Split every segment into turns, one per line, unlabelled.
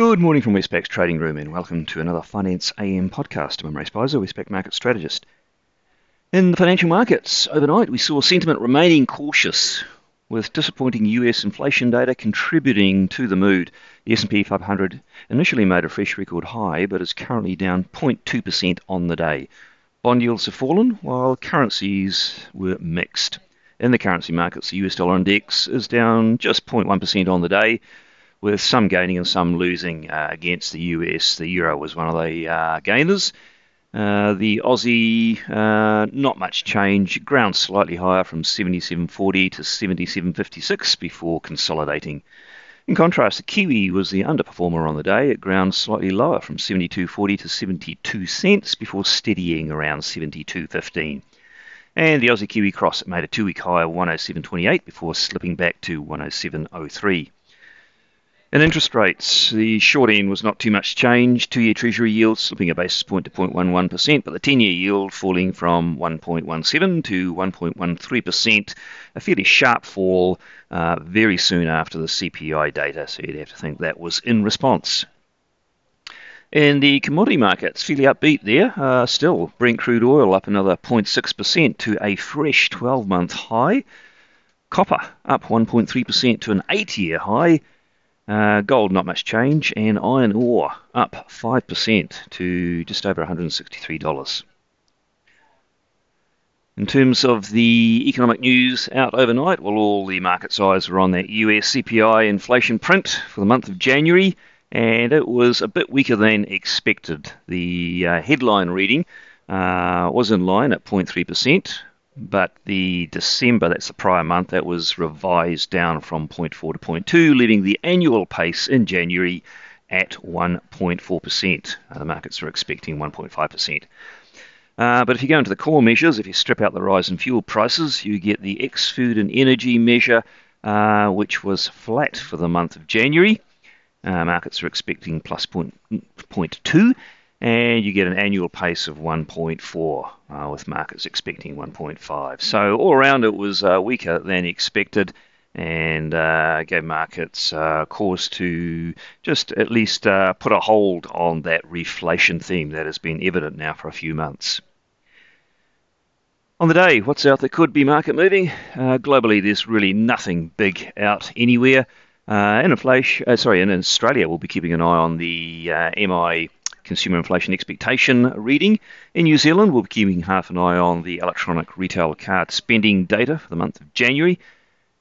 Good morning from Westpac's trading room and welcome to another Finance AM podcast. I'm Imre Speizer, Westpac market strategist. In the financial markets, overnight we saw sentiment remaining cautious with disappointing US inflation data contributing to the mood. The S&P 500 initially made a fresh record high but is currently down 0.2% on the day. Bond yields have fallen while currencies were mixed. In the currency markets, the US dollar index is down just 0.1% on the day with some gaining and some losing uh, against the US. The euro was one of the uh, gainers. Uh, the Aussie, uh, not much change, ground slightly higher from 77.40 to 77.56 before consolidating. In contrast, the Kiwi was the underperformer on the day. It ground slightly lower from 72.40 to 72 cents before steadying around 72.15. And the Aussie Kiwi cross made a two week high of 107.28 before slipping back to 107.03. In interest rates, the short end was not too much change. Two year Treasury yield slipping a basis point to 0.11%, but the 10 year yield falling from 1.17 to 1.13%, a fairly sharp fall uh, very soon after the CPI data, so you'd have to think that was in response. In the commodity markets, fairly upbeat there. Uh, still, Brent crude oil up another 0.6% to a fresh 12 month high. Copper up 1.3% to an 8 year high. Uh, gold, not much change, and iron ore up 5% to just over $163. In terms of the economic news out overnight, well, all the market eyes were on that US CPI inflation print for the month of January, and it was a bit weaker than expected. The uh, headline reading uh, was in line at 0.3%, but the December, that's the prior month, that was revised down from 0.4 to 0.2, leaving the annual pace in January at 1.4%. Uh, the markets are expecting 1.5%. Uh, but if you go into the core measures, if you strip out the rise in fuel prices, you get the ex food and energy measure, uh, which was flat for the month of January. Uh, markets are expecting plus 0.2 and you get an annual pace of 1.4, uh, with markets expecting 1.5. So all around, it was uh, weaker than expected, and uh, gave markets uh, cause to just at least uh, put a hold on that reflation theme that has been evident now for a few months. On the day, what's out that could be market moving? Uh, globally, there's really nothing big out anywhere. in inflation, sorry, in Australia, we'll be keeping an eye on the MI consumer inflation expectation reading. In New Zealand, we'll be keeping half an eye on the electronic retail card spending data for the month of January.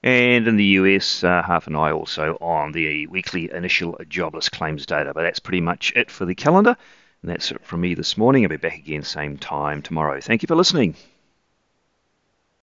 And in the US, uh, half an eye also on the weekly initial jobless claims data. But that's pretty much it for the calendar. And that's it from me this morning. I'll be back again same time tomorrow. Thank you for listening.